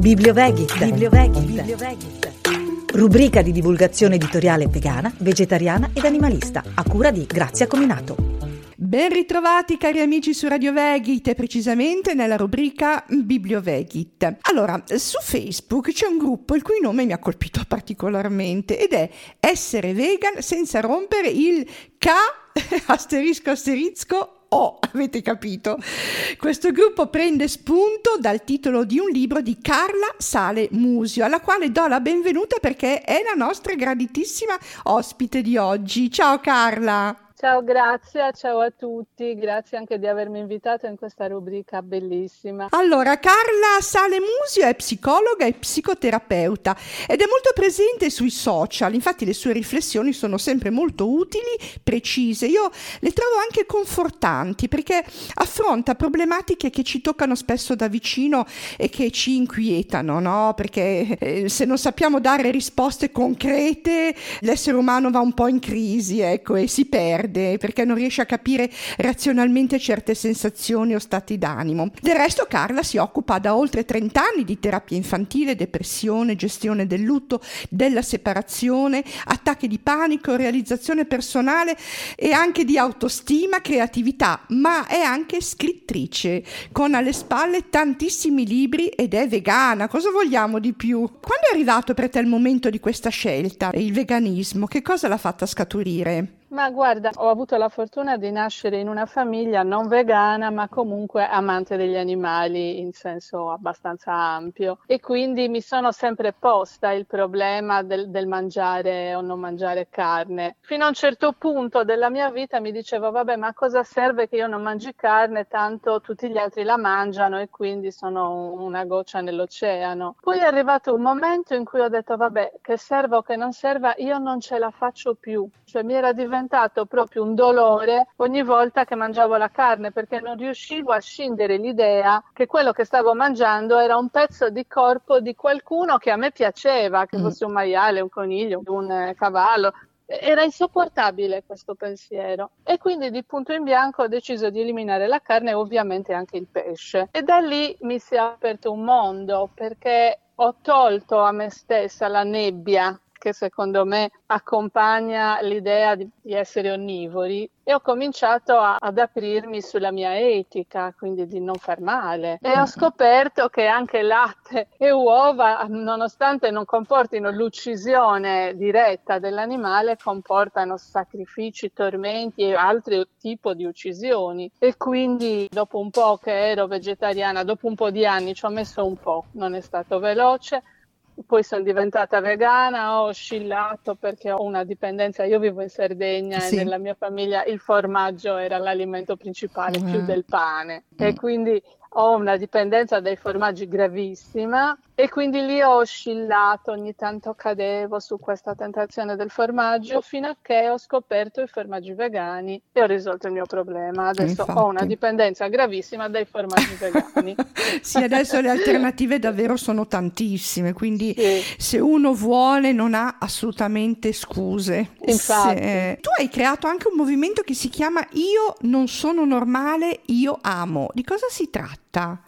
Bibliovegit. Bibliovegit. Bibliovegit. Rubrica di divulgazione editoriale vegana, vegetariana ed animalista, a cura di Grazia Cominato. Ben ritrovati cari amici su Radio Vegit e precisamente nella rubrica Bibliovegit. Allora, su Facebook c'è un gruppo il cui nome mi ha colpito particolarmente ed è Essere vegan senza rompere il K asterisco asterisco Oh, avete capito? Questo gruppo prende spunto dal titolo di un libro di Carla Sale Musio, alla quale do la benvenuta perché è la nostra graditissima ospite di oggi. Ciao Carla! Ciao, grazie, ciao a tutti, grazie anche di avermi invitato in questa rubrica bellissima. Allora, Carla Sale Musio è psicologa e psicoterapeuta ed è molto presente sui social, infatti le sue riflessioni sono sempre molto utili, precise, io le trovo anche confortanti perché affronta problematiche che ci toccano spesso da vicino e che ci inquietano, no? Perché eh, se non sappiamo dare risposte concrete, l'essere umano va un po' in crisi, ecco, e si perde perde perché non riesce a capire razionalmente certe sensazioni o stati d'animo. Del resto Carla si occupa da oltre 30 anni di terapia infantile, depressione, gestione del lutto, della separazione, attacchi di panico, realizzazione personale e anche di autostima, creatività, ma è anche scrittrice, con alle spalle tantissimi libri ed è vegana. Cosa vogliamo di più? Quando è arrivato per te il momento di questa scelta, il veganismo, che cosa l'ha fatta scaturire? Ma guarda, ho avuto la fortuna di nascere in una famiglia non vegana, ma comunque amante degli animali in senso abbastanza ampio e quindi mi sono sempre posta il problema del, del mangiare o non mangiare carne. Fino a un certo punto della mia vita mi dicevo, vabbè, ma cosa serve che io non mangi carne, tanto tutti gli altri la mangiano e quindi sono una goccia nell'oceano. Poi è arrivato un momento in cui ho detto, vabbè, che serva o che non serva, io non ce la faccio più. Cioè mi era diventato diventato proprio un dolore ogni volta che mangiavo la carne perché non riuscivo a scindere l'idea che quello che stavo mangiando era un pezzo di corpo di qualcuno che a me piaceva, che mm. fosse un maiale, un coniglio, un eh, cavallo, era insopportabile questo pensiero e quindi di punto in bianco ho deciso di eliminare la carne e ovviamente anche il pesce. E da lì mi si è aperto un mondo perché ho tolto a me stessa la nebbia che secondo me accompagna l'idea di, di essere onnivori e ho cominciato a, ad aprirmi sulla mia etica, quindi di non far male. E ho scoperto che anche latte e uova, nonostante non comportino l'uccisione diretta dell'animale, comportano sacrifici, tormenti e altri tipi di uccisioni. E quindi dopo un po' che ero vegetariana, dopo un po' di anni, ci ho messo un po', non è stato veloce, poi sono diventata vegana, ho oscillato perché ho una dipendenza. Io vivo in Sardegna sì. e nella mia famiglia il formaggio era l'alimento principale, mm. più del pane. Mm. E quindi ho una dipendenza dai formaggi gravissima e quindi lì ho oscillato, ogni tanto cadevo su questa tentazione del formaggio fino a che ho scoperto i formaggi vegani e ho risolto il mio problema. Adesso Infatti. ho una dipendenza gravissima dai formaggi vegani. sì, adesso le alternative davvero sono tantissime, quindi sì. se uno vuole non ha assolutamente scuse. Infatti. Se... Tu hai creato anche un movimento che si chiama Io non sono normale, io amo. Di cosa si tratta?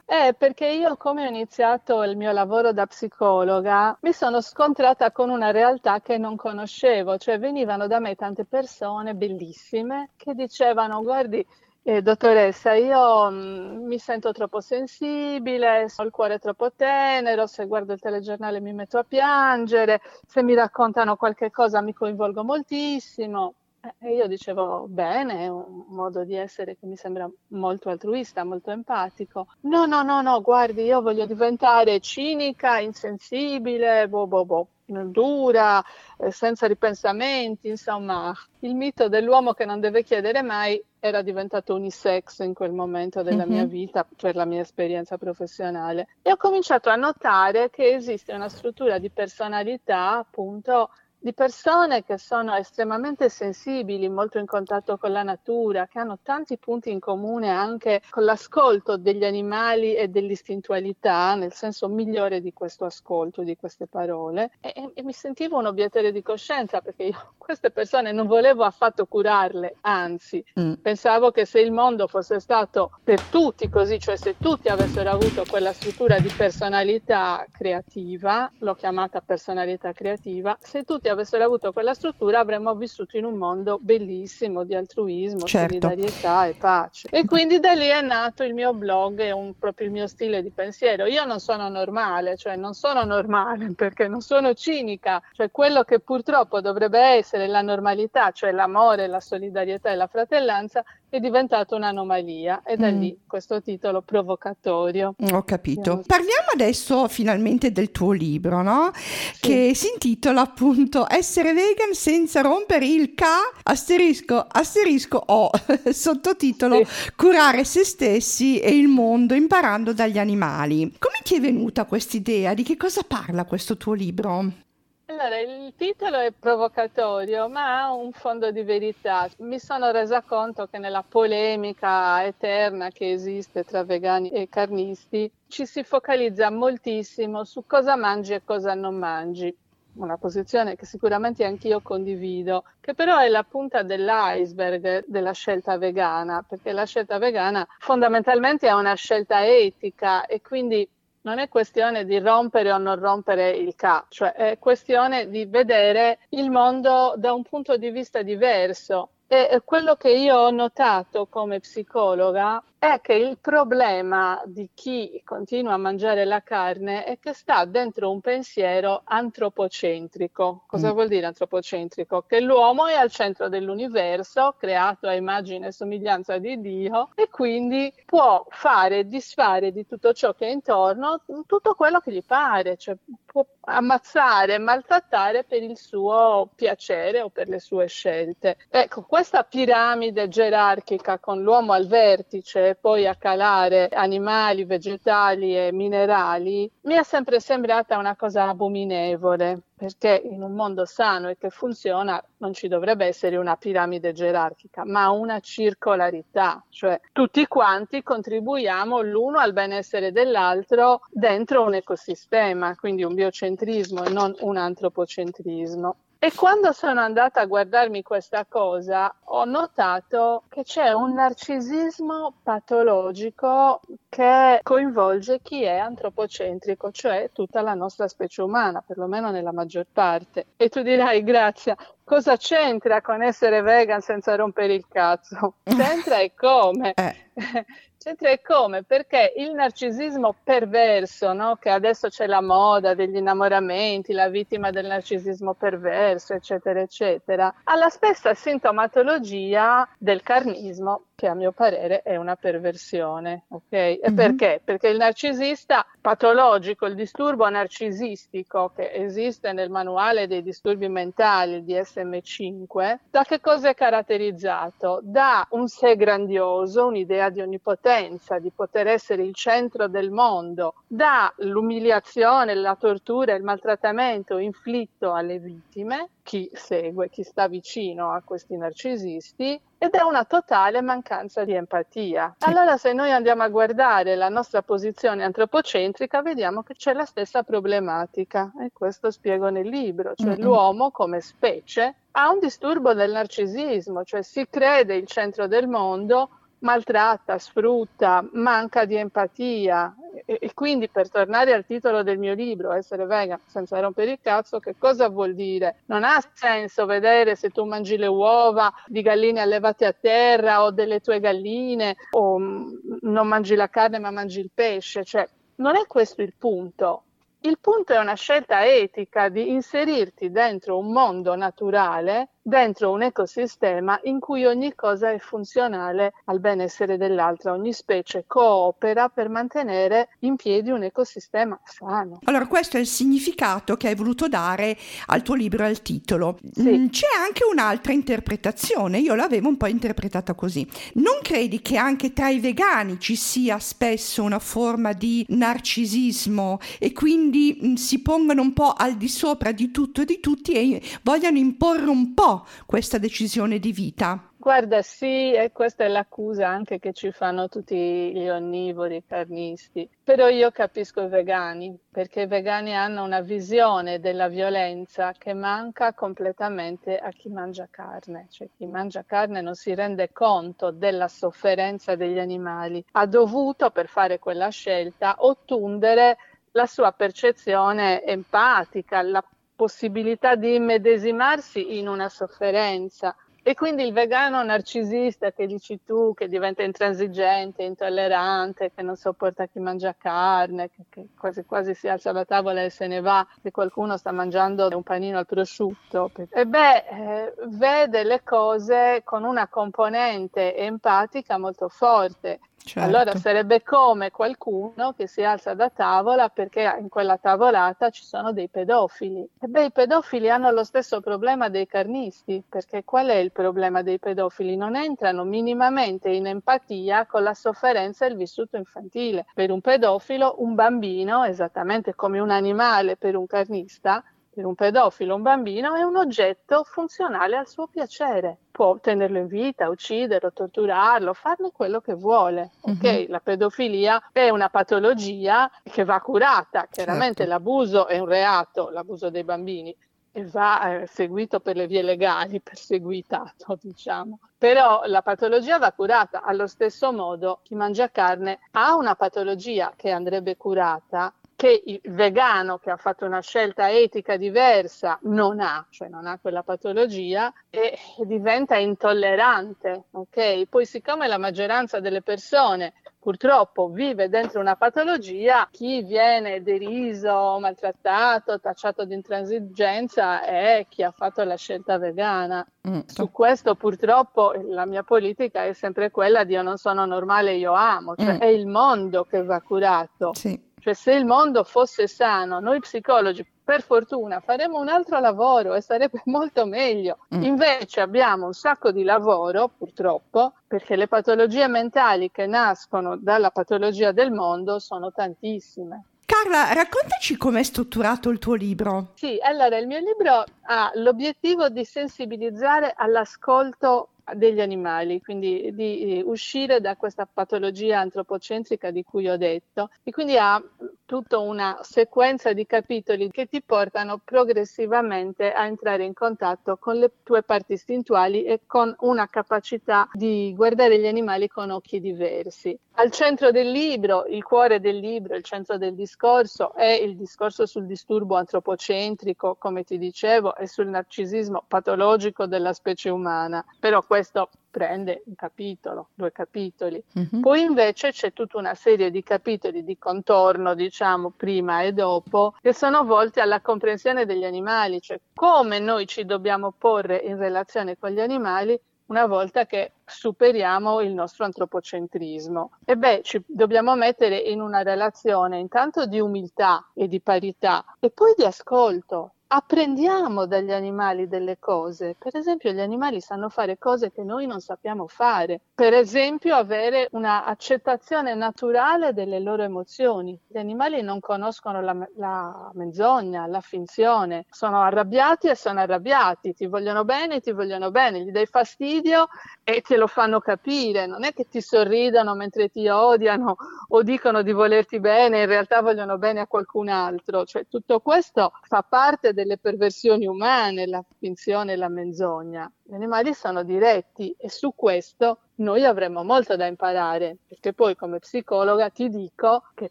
Eh, perché io come ho iniziato il mio lavoro da psicologa mi sono scontrata con una realtà che non conoscevo, cioè venivano da me tante persone bellissime che dicevano guardi eh, dottoressa, io mh, mm, mi sento troppo sensibile, ho il cuore troppo tenero, se guardo il telegiornale mi metto a piangere, se mi raccontano qualche cosa mi coinvolgo moltissimo. E io dicevo, bene, è un modo di essere che mi sembra molto altruista, molto empatico. No, no, no, no, guardi, io voglio diventare cinica, insensibile, boh, boh, boh, dura, eh, senza ripensamenti, insomma, il mito dell'uomo che non deve chiedere mai era diventato unisex in quel momento della mm-hmm. mia vita per la mia esperienza professionale. E ho cominciato a notare che esiste una struttura di personalità, appunto, di persone che sono estremamente sensibili, molto in contatto con la natura, che hanno tanti punti in comune anche con l'ascolto degli animali e dell'istintualità, nel senso migliore di questo ascolto, di queste parole, e, e mi sentivo un obiettore di coscienza perché io queste persone non volevo affatto curarle, anzi, mm. pensavo che se il mondo fosse stato per tutti così, cioè se tutti avessero avuto quella struttura di personalità creativa, l'ho chiamata personalità creativa, se tutti avessero avuto quella struttura avremmo vissuto in un mondo bellissimo di altruismo, certo. solidarietà e pace. E quindi da lì è nato il mio blog e un, proprio il mio stile di pensiero. Io non sono normale, cioè non sono normale perché non sono cinica, cioè quello che purtroppo dovrebbe essere la normalità, cioè l'amore, la solidarietà e la fratellanza, è diventato un'anomalia e da mm. lì questo titolo provocatorio. Ho capito. Parliamo adesso finalmente del tuo libro, no? Sì. Che si intitola appunto Essere vegan senza rompere il K asterisco asterisco O sottotitolo sì. Curare se stessi e il mondo imparando dagli animali. Come ti è venuta questa idea? Di che cosa parla questo tuo libro? Allora, il titolo è provocatorio, ma ha un fondo di verità. Mi sono resa conto che nella polemica eterna che esiste tra vegani e carnisti ci si focalizza moltissimo su cosa mangi e cosa non mangi. Una posizione che sicuramente anch'io condivido, che però è la punta dell'iceberg della scelta vegana, perché la scelta vegana fondamentalmente è una scelta etica e quindi non è questione di rompere o non rompere il K, cioè è questione di vedere il mondo da un punto di vista diverso. E quello che io ho notato come psicologa è che il problema di chi continua a mangiare la carne è che sta dentro un pensiero antropocentrico. Cosa mm. vuol dire antropocentrico? Che l'uomo è al centro dell'universo, creato a immagine e somiglianza di Dio, e quindi può fare e disfare di tutto ciò che è intorno tutto quello che gli pare, cioè può ammazzare maltrattare per il suo piacere o per le sue scelte. Ecco, questa piramide gerarchica con l'uomo al vertice poi a calare animali, vegetali e minerali, mi è sempre sembrata una cosa abominevole, perché in un mondo sano e che funziona non ci dovrebbe essere una piramide gerarchica, ma una circolarità, cioè tutti quanti contribuiamo l'uno al benessere dell'altro dentro un ecosistema, quindi un biocentrismo e non un antropocentrismo. E quando sono andata a guardarmi questa cosa, ho notato che c'è un narcisismo patologico che coinvolge chi è antropocentrico, cioè tutta la nostra specie umana, perlomeno nella maggior parte. E tu dirai, Grazia, cosa c'entra con essere vegan senza rompere il cazzo? C'entra e come? Eh. C'entra e come? Perché il narcisismo perverso, no? che adesso c'è la moda degli innamoramenti, la vittima del narcisismo perverso, eccetera, eccetera, ha la stessa sintomatologia del carnismo, che a mio parere è una perversione. Ok? E mm-hmm. perché? Perché il narcisista patologico, il disturbo narcisistico che esiste nel manuale dei disturbi mentali, il DSM5, da che cosa è caratterizzato? Da un sé grandioso, un'idea di onnipotenza potenza di poter essere il centro del mondo dall'umiliazione, la tortura il maltrattamento inflitto alle vittime, chi segue, chi sta vicino a questi narcisisti, ed è una totale mancanza di empatia. Allora se noi andiamo a guardare la nostra posizione antropocentrica, vediamo che c'è la stessa problematica e questo spiego nel libro, cioè mm-hmm. l'uomo come specie ha un disturbo del narcisismo, cioè si crede il centro del mondo maltratta, sfrutta, manca di empatia e, e, quindi per tornare al titolo del mio libro, essere vegan senza rompere il cazzo, che cosa vuol dire? Non ha senso vedere se tu mangi le uova di galline allevate a terra o delle tue galline o mm, non mangi la carne ma mangi il pesce, cioè non è questo il punto. Il punto è una scelta etica di inserirti dentro un mondo naturale dentro un ecosistema in cui ogni cosa è funzionale al benessere dell'altra, ogni specie coopera per mantenere in piedi un ecosistema sano. Allora, questo è il significato che hai voluto dare al tuo libro e al titolo. Sì. Mm, c'è anche un'altra interpretazione, io l'avevo un po' interpretata così. Non credi che anche tra i vegani ci sia spesso una forma di narcisismo e quindi mh, mm, si pongano un po' al di sopra di tutto e di tutti e vogliano imporre un po' questa decisione di vita? Guarda, sì, e questa è l'accusa anche che ci fanno tutti gli onnivori, i carnisti. Però io capisco i vegani, perché i vegani hanno una visione della violenza che manca completamente a chi mangia carne. Cioè chi mangia carne non si rende conto della sofferenza degli animali. Ha dovuto, per fare quella scelta, ottundere la sua percezione empatica, la possibilità di immedesimarsi in una sofferenza. E quindi il vegano narcisista che dici tu, che diventa intransigente, intollerante, che non sopporta chi mangia carne, che, che quasi quasi si alza alla tavola e se ne va, che qualcuno sta mangiando un panino al prosciutto, e beh, eh, vede le cose con una componente empatica molto forte Certo. Allora sarebbe come qualcuno che si alza da tavola perché in quella tavolata ci sono dei pedofili. E beh, i pedofili hanno lo stesso problema dei carnisti, perché qual è il problema dei pedofili? Non entrano minimamente in empatia con la sofferenza e il vissuto infantile. Per un pedofilo un bambino, esattamente come un animale per un carnista, per un pedofilo un bambino è un oggetto funzionale al suo piacere. Può tenerlo in vita, ucciderlo, torturarlo, farne quello che vuole. Uh-huh. Ok, la pedofilia è una patologia che va curata. Chiaramente certo. l'abuso è un reato, l'abuso dei bambini, e va eh, seguito per le vie legali, perseguitato, diciamo. Però la patologia va curata. Allo stesso modo, chi mangia carne ha una patologia che andrebbe curata che il vegano che ha fatto una scelta etica diversa non ha, cioè non ha quella patologia e diventa intollerante, ok? Poi siccome la maggioranza delle persone purtroppo vive dentro una patologia, chi viene deriso, maltrattato, tacciato di intransigenza è chi ha fatto la scelta vegana. Mm. Su questo purtroppo la mia politica è sempre quella di io non sono normale, io amo, cioè mm. è il mondo che va curato. Sì. Cioè se il mondo fosse sano, noi psicologi per fortuna faremo un altro lavoro e sarebbe molto meglio. Mm. Invece abbiamo un sacco di lavoro, purtroppo, perché le patologie mentali che nascono dalla patologia del mondo sono tantissime. Carla, raccontaci com'è strutturato il tuo libro. Sì, allora il mio libro ha l'obiettivo di sensibilizzare all'ascolto degli animali, quindi di eh, uscire da questa patologia antropocentrica di cui ho detto e quindi ha tutta una sequenza di capitoli che ti portano progressivamente a entrare in contatto con le tue parti istintuali e con una capacità di guardare gli animali con occhi diversi. Al centro del libro, il cuore del libro, il centro del discorso è il discorso sul disturbo antropocentrico, come ti dicevo, e sul narcisismo patologico della specie umana. Però questo prende un capitolo, due capitoli. Uh-huh. Poi invece c'è tutta una serie di capitoli di contorno, diciamo, prima e dopo, che sono volti alla comprensione degli animali, cioè come noi ci dobbiamo porre in relazione con gli animali una volta che superiamo il nostro antropocentrismo. E beh, ci dobbiamo mettere in una relazione intanto di umiltà e di parità e poi di ascolto apprendiamo dagli animali delle cose. Per esempio, gli animali sanno fare cose che noi non sappiamo fare. Per esempio, avere un'accettazione naturale delle loro emozioni. Gli animali non conoscono la, la menzogna, la finzione. Sono arrabbiati e sono arrabbiati. Ti vogliono bene, ti vogliono bene. Gli dai fastidio e te lo fanno capire. Non è che ti sorridono mentre ti odiano o dicono di volerti bene, in realtà vogliono bene a qualcun altro. Cioè, tutto questo fa parte del delle perversioni umane, la finzione e la menzogna. Gli animali sono diretti e su questo noi avremmo molto da imparare, perché poi come psicologa ti dico che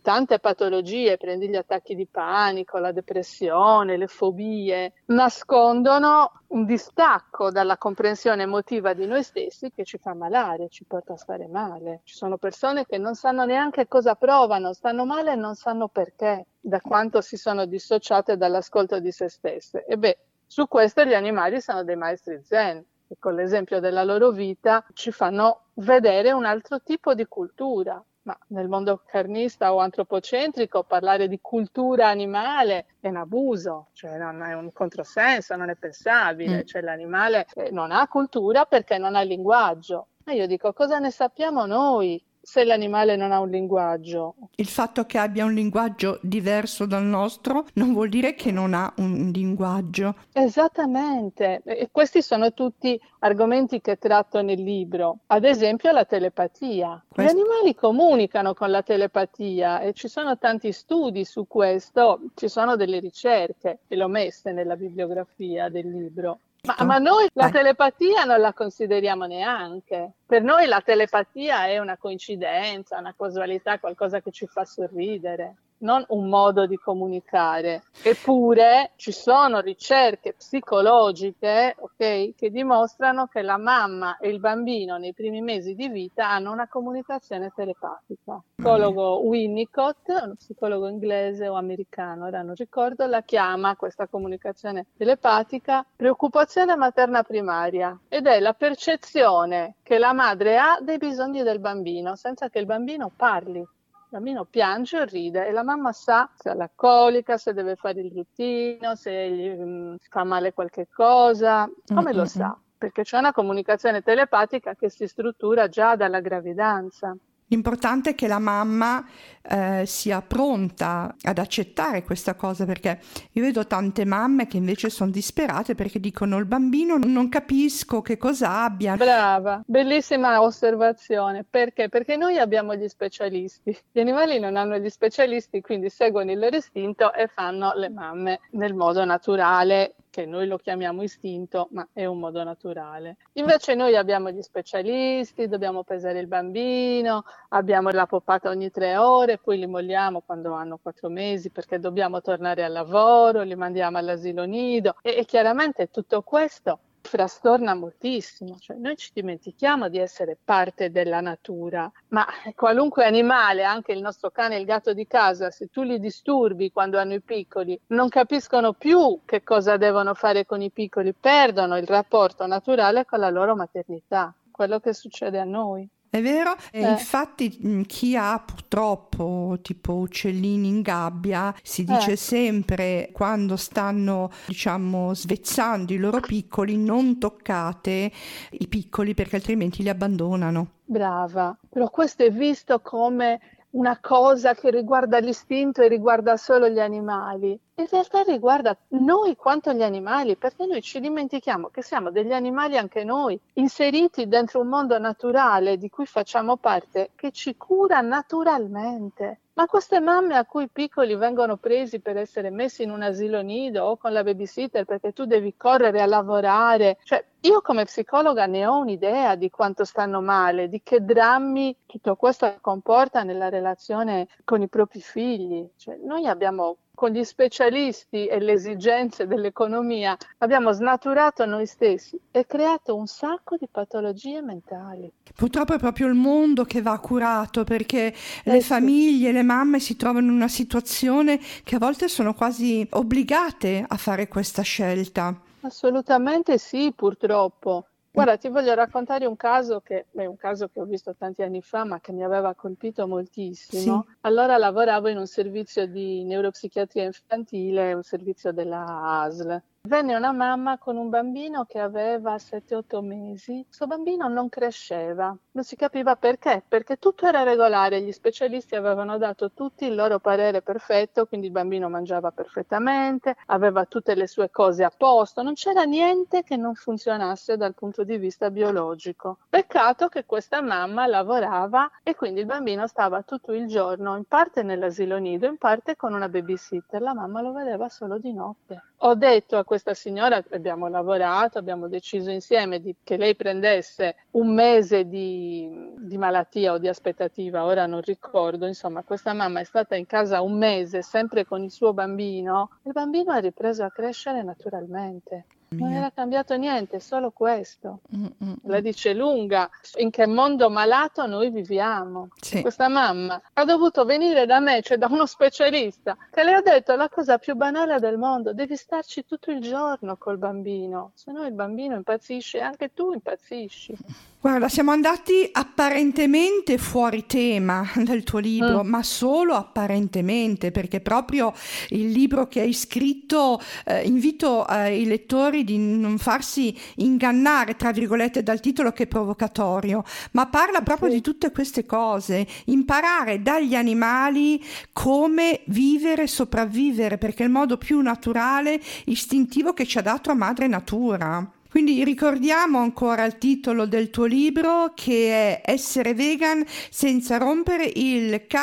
tante patologie, prendi gli attacchi di panico, la depressione, le fobie, nascondono un distacco dalla comprensione emotiva di noi stessi che ci fa malare, ci porta a stare male. Ci sono persone che non sanno neanche cosa provano, stanno male e non sanno perché, da quanto si sono dissociate dall'ascolto di se stesse. E beh, Su questo gli animali sono dei maestri zen che con l'esempio della loro vita ci fanno vedere un altro tipo di cultura. Ma nel mondo carnista o antropocentrico parlare di cultura animale è un abuso, cioè non è un controsenso, non è pensabile, mm. cioè l'animale eh, non ha cultura perché non ha linguaggio. E io dico cosa ne sappiamo noi se l'animale non ha un linguaggio. Il fatto che abbia un linguaggio diverso dal nostro non vuol dire che non ha un linguaggio. Esattamente, e questi sono tutti argomenti che tratto nel libro. Ad esempio la telepatia. Questo... Gli animali comunicano con la telepatia e ci sono tanti studi su questo, ci sono delle ricerche e l'ho messe nella bibliografia del libro. Ma, ma, noi la Vai. telepatia non la consideriamo neanche. Per noi la telepatia è una coincidenza, una casualità, qualcosa che ci fa sorridere non un modo di comunicare. Eppure ci sono ricerche psicologiche okay, che dimostrano che la mamma e il bambino nei primi mesi di vita hanno una comunicazione telepatica. Il psicologo Winnicott, uno psicologo inglese o americano, ora non ricordo, la chiama questa comunicazione telepatica preoccupazione materna primaria ed è la percezione che la madre ha dei bisogni del bambino senza che il bambino parli bambino piange o ride e la mamma sa se ha la colica, se deve fare il ruttino, se gli um, fa male qualche cosa, come mm-hmm. lo sa? Perché c'è una comunicazione telepatica che si struttura già dalla gravidanza. L'importante è che la mamma eh, sia pronta ad accettare questa cosa perché io vedo tante mamme che invece sono disperate perché dicono il bambino non capisco che cosa abbia. Brava, bellissima osservazione. Perché? Perché noi abbiamo gli specialisti. Gli animali non hanno gli specialisti, quindi seguono il loro istinto e fanno le mamme nel modo naturale che noi lo chiamiamo istinto, ma è un modo naturale. Invece noi abbiamo gli specialisti, dobbiamo pesare il bambino, abbiamo la poppata ogni tre ore, poi li molliamo quando hanno quattro mesi perché dobbiamo tornare al lavoro, li mandiamo all'asilo nido e, e chiaramente tutto questo frastorna moltissimo, cioè noi ci dimentichiamo di essere parte della natura, ma qualunque animale, anche il nostro cane e il gatto di casa, se tu li disturbi quando hanno i piccoli, non capiscono più che cosa devono fare con i piccoli, perdono il rapporto naturale con la loro maternità, quello che succede a noi. È vero? Eh. Infatti chi ha purtroppo tipo uccellini in gabbia si dice eh. sempre quando stanno diciamo svezzando i loro piccoli non toccate i piccoli perché altrimenti li abbandonano. Brava, però questo è visto come una cosa che riguarda l'istinto e riguarda solo gli animali. In realtà riguarda noi quanto gli animali, perché noi ci dimentichiamo che siamo degli animali anche noi, inseriti dentro un mondo naturale di cui facciamo parte, che ci cura naturalmente. Ma queste mamme a cui i piccoli vengono presi per essere messi in un asilo nido o con la babysitter perché tu devi correre a lavorare, cioè io come psicologa ne ho un'idea di quanto stanno male, di che drammi tutto questo comporta nella relazione con i propri figli. Cioè, noi abbiamo con gli specialisti e le esigenze dell'economia abbiamo snaturato noi stessi e creato un sacco di patologie mentali. Purtroppo è proprio il mondo che va curato perché eh le sì. famiglie, le mamme si trovano in una situazione che a volte sono quasi obbligate a fare questa scelta. Assolutamente sì, purtroppo. Guarda, ti voglio raccontare un caso che è un caso che ho visto tanti anni fa, ma che mi aveva colpito moltissimo. Sì. Allora lavoravo in un servizio di neuropsichiatria infantile, un servizio della ASL. Venne una mamma con un bambino che aveva 7-8 mesi. Questo bambino non cresceva, non si capiva perché, perché tutto era regolare, gli specialisti avevano dato tutti il loro parere perfetto, quindi il bambino mangiava perfettamente, aveva tutte le sue cose a posto, non c'era niente che non funzionasse dal punto di vista biologico. Peccato che questa mamma lavorava e quindi il bambino stava tutto il giorno, in parte nell'asilo nido, in parte con una babysitter, la mamma lo vedeva solo di notte. Ho detto a questa signora, abbiamo lavorato, abbiamo deciso insieme di, che lei prendesse un mese di, di, malattia o di aspettativa, ora non ricordo, insomma questa mamma è stata in casa un mese sempre con il suo bambino, il bambino ha ripreso a crescere naturalmente. Non era cambiato niente, solo questo. Mm-mm. La dice lunga in che mondo malato noi viviamo. Sì. Questa mamma ha dovuto venire da me, cioè da uno specialista, che le ha detto la cosa più banale del mondo, devi starci tutto il giorno col bambino, se no il bambino impazzisce anche tu impazzisci. Guarda, siamo andati apparentemente fuori tema del tuo libro, mm. ma solo apparentemente, perché proprio il libro che hai scritto eh, invito eh, i lettori di non farsi ingannare, tra virgolette, dal titolo che è provocatorio, ma parla proprio sì. di tutte queste cose, imparare dagli animali come vivere e sopravvivere, perché è il modo più naturale, istintivo che ci ha dato a madre natura. Quindi ricordiamo ancora il titolo del tuo libro che è Essere vegan senza rompere il K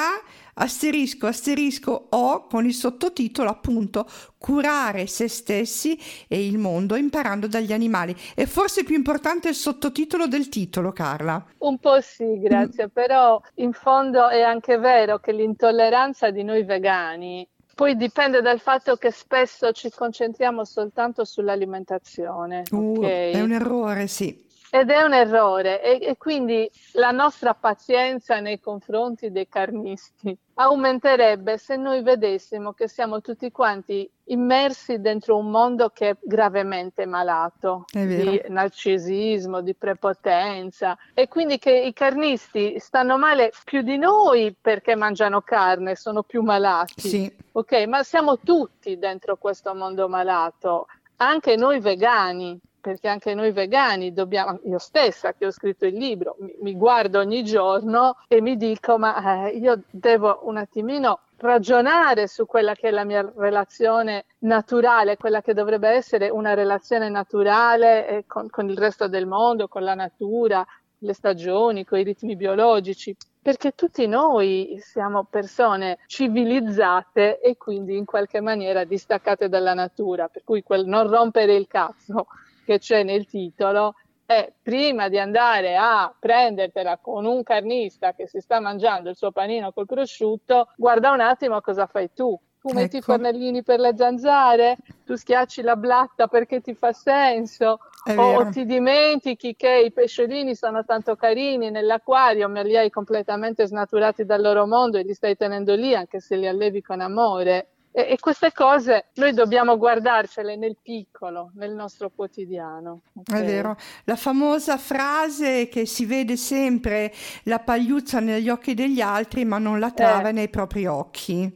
asterisco asterisco O con il sottotitolo appunto curare se stessi e il mondo imparando dagli animali. E forse più importante il sottotitolo del titolo, Carla. Un po' sì, grazie, mm. però in fondo è anche vero che l'intolleranza di noi vegani poi dipende dal fatto che spesso ci concentriamo soltanto sull'alimentazione. Uh, okay? È un errore, sì. Ed è un errore e, e, quindi la nostra pazienza nei confronti dei carnisti aumenterebbe se noi vedessimo che siamo tutti quanti immersi dentro un mondo che è gravemente malato di narcisismo, di prepotenza e quindi che i carnisti stanno male più di noi perché mangiano carne, sono più malati. Sì. Ok, ma siamo tutti dentro questo mondo malato, anche noi vegani perché anche noi vegani dobbiamo, io stessa che ho scritto il libro, mi, mi guardo ogni giorno e mi dico ma eh, io devo un attimino ragionare su quella che è la mia relazione naturale, quella che dovrebbe essere una relazione naturale eh, con, con il resto del mondo, con la natura, le stagioni, con i ritmi biologici, perché tutti noi siamo persone civilizzate e quindi in qualche maniera distaccate dalla natura, per cui quel non rompere il cazzo che c'è nel titolo è prima di andare a prendertela con un carnista che si sta mangiando il suo panino col prosciutto, guarda un attimo cosa fai tu. Tu metti ecco. i fornellini per le zanzare, tu schiacci la blatta perché ti fa senso, o, o, ti dimentichi che i pesciolini sono tanto carini nell'acquario, ma li hai completamente snaturati dal loro mondo e li stai tenendo lì anche se li allevi con amore. E, e, queste cose noi dobbiamo guardarcele nel piccolo, nel nostro quotidiano. Okay? È vero, la famosa frase che si vede sempre la pagliuzza negli occhi degli altri ma non la trava eh. nei propri occhi.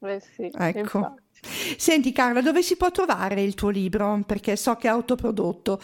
Eh sì, ecco. Infatti. Senti Carla, dove si può trovare il tuo libro? Perché so che è autoprodotto.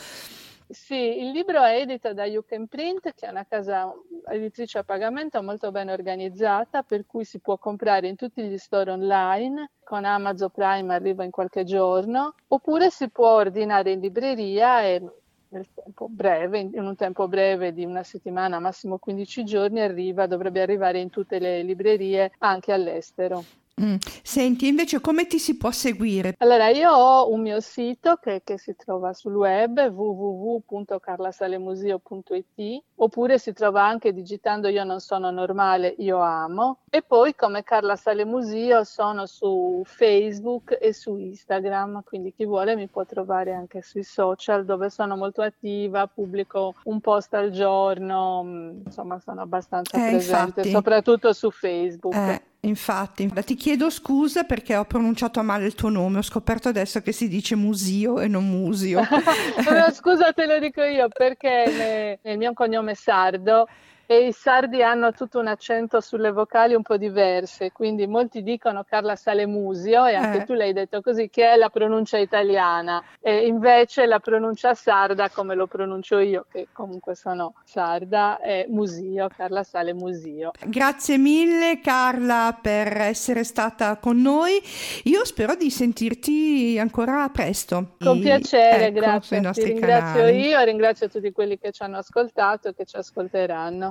Sì, il libro è edito da You Can Print, che è una casa editrice a pagamento molto ben organizzata, per cui si può comprare in tutti gli store online, con Amazon Prime arriva in qualche giorno, oppure si può ordinare in libreria e nel tempo breve, in un tempo breve di una settimana, massimo 15 giorni, arriva, dovrebbe arrivare in tutte le librerie anche all'estero. Mm. Senti, invece come ti si può seguire? Allora, io ho un mio sito che, che si trova sul web www.carlasalemuseo.it oppure si trova anche digitando Io non sono normale, io amo e poi come Carla Sale Museo sono su Facebook e su Instagram, quindi chi vuole mi può trovare anche sui social dove sono molto attiva, pubblico un post al giorno, mm, insomma sono abbastanza eh, presente, infatti. soprattutto su Facebook. Eh. Infatti, ti chiedo scusa perché ho pronunciato male il tuo nome, ho scoperto adesso che si dice museo e non museo. no, scusa, te lo dico io perché il mio cognome è sardo e i sardi hanno tutto un accento sulle vocali un po' diverse, quindi molti dicono Carla Sale Musio e anche eh. tu l'hai detto così, che è la pronuncia italiana, e invece la pronuncia sarda, come lo pronuncio io, che comunque sono sarda, è Musio, Carla Sale Musio. Grazie mille Carla per essere stata con noi, io spero di sentirti ancora presto. Con piacere, ecco, grazie. Ti ringrazio canali. io e ringrazio tutti quelli che ci hanno ascoltato e che ci ascolteranno.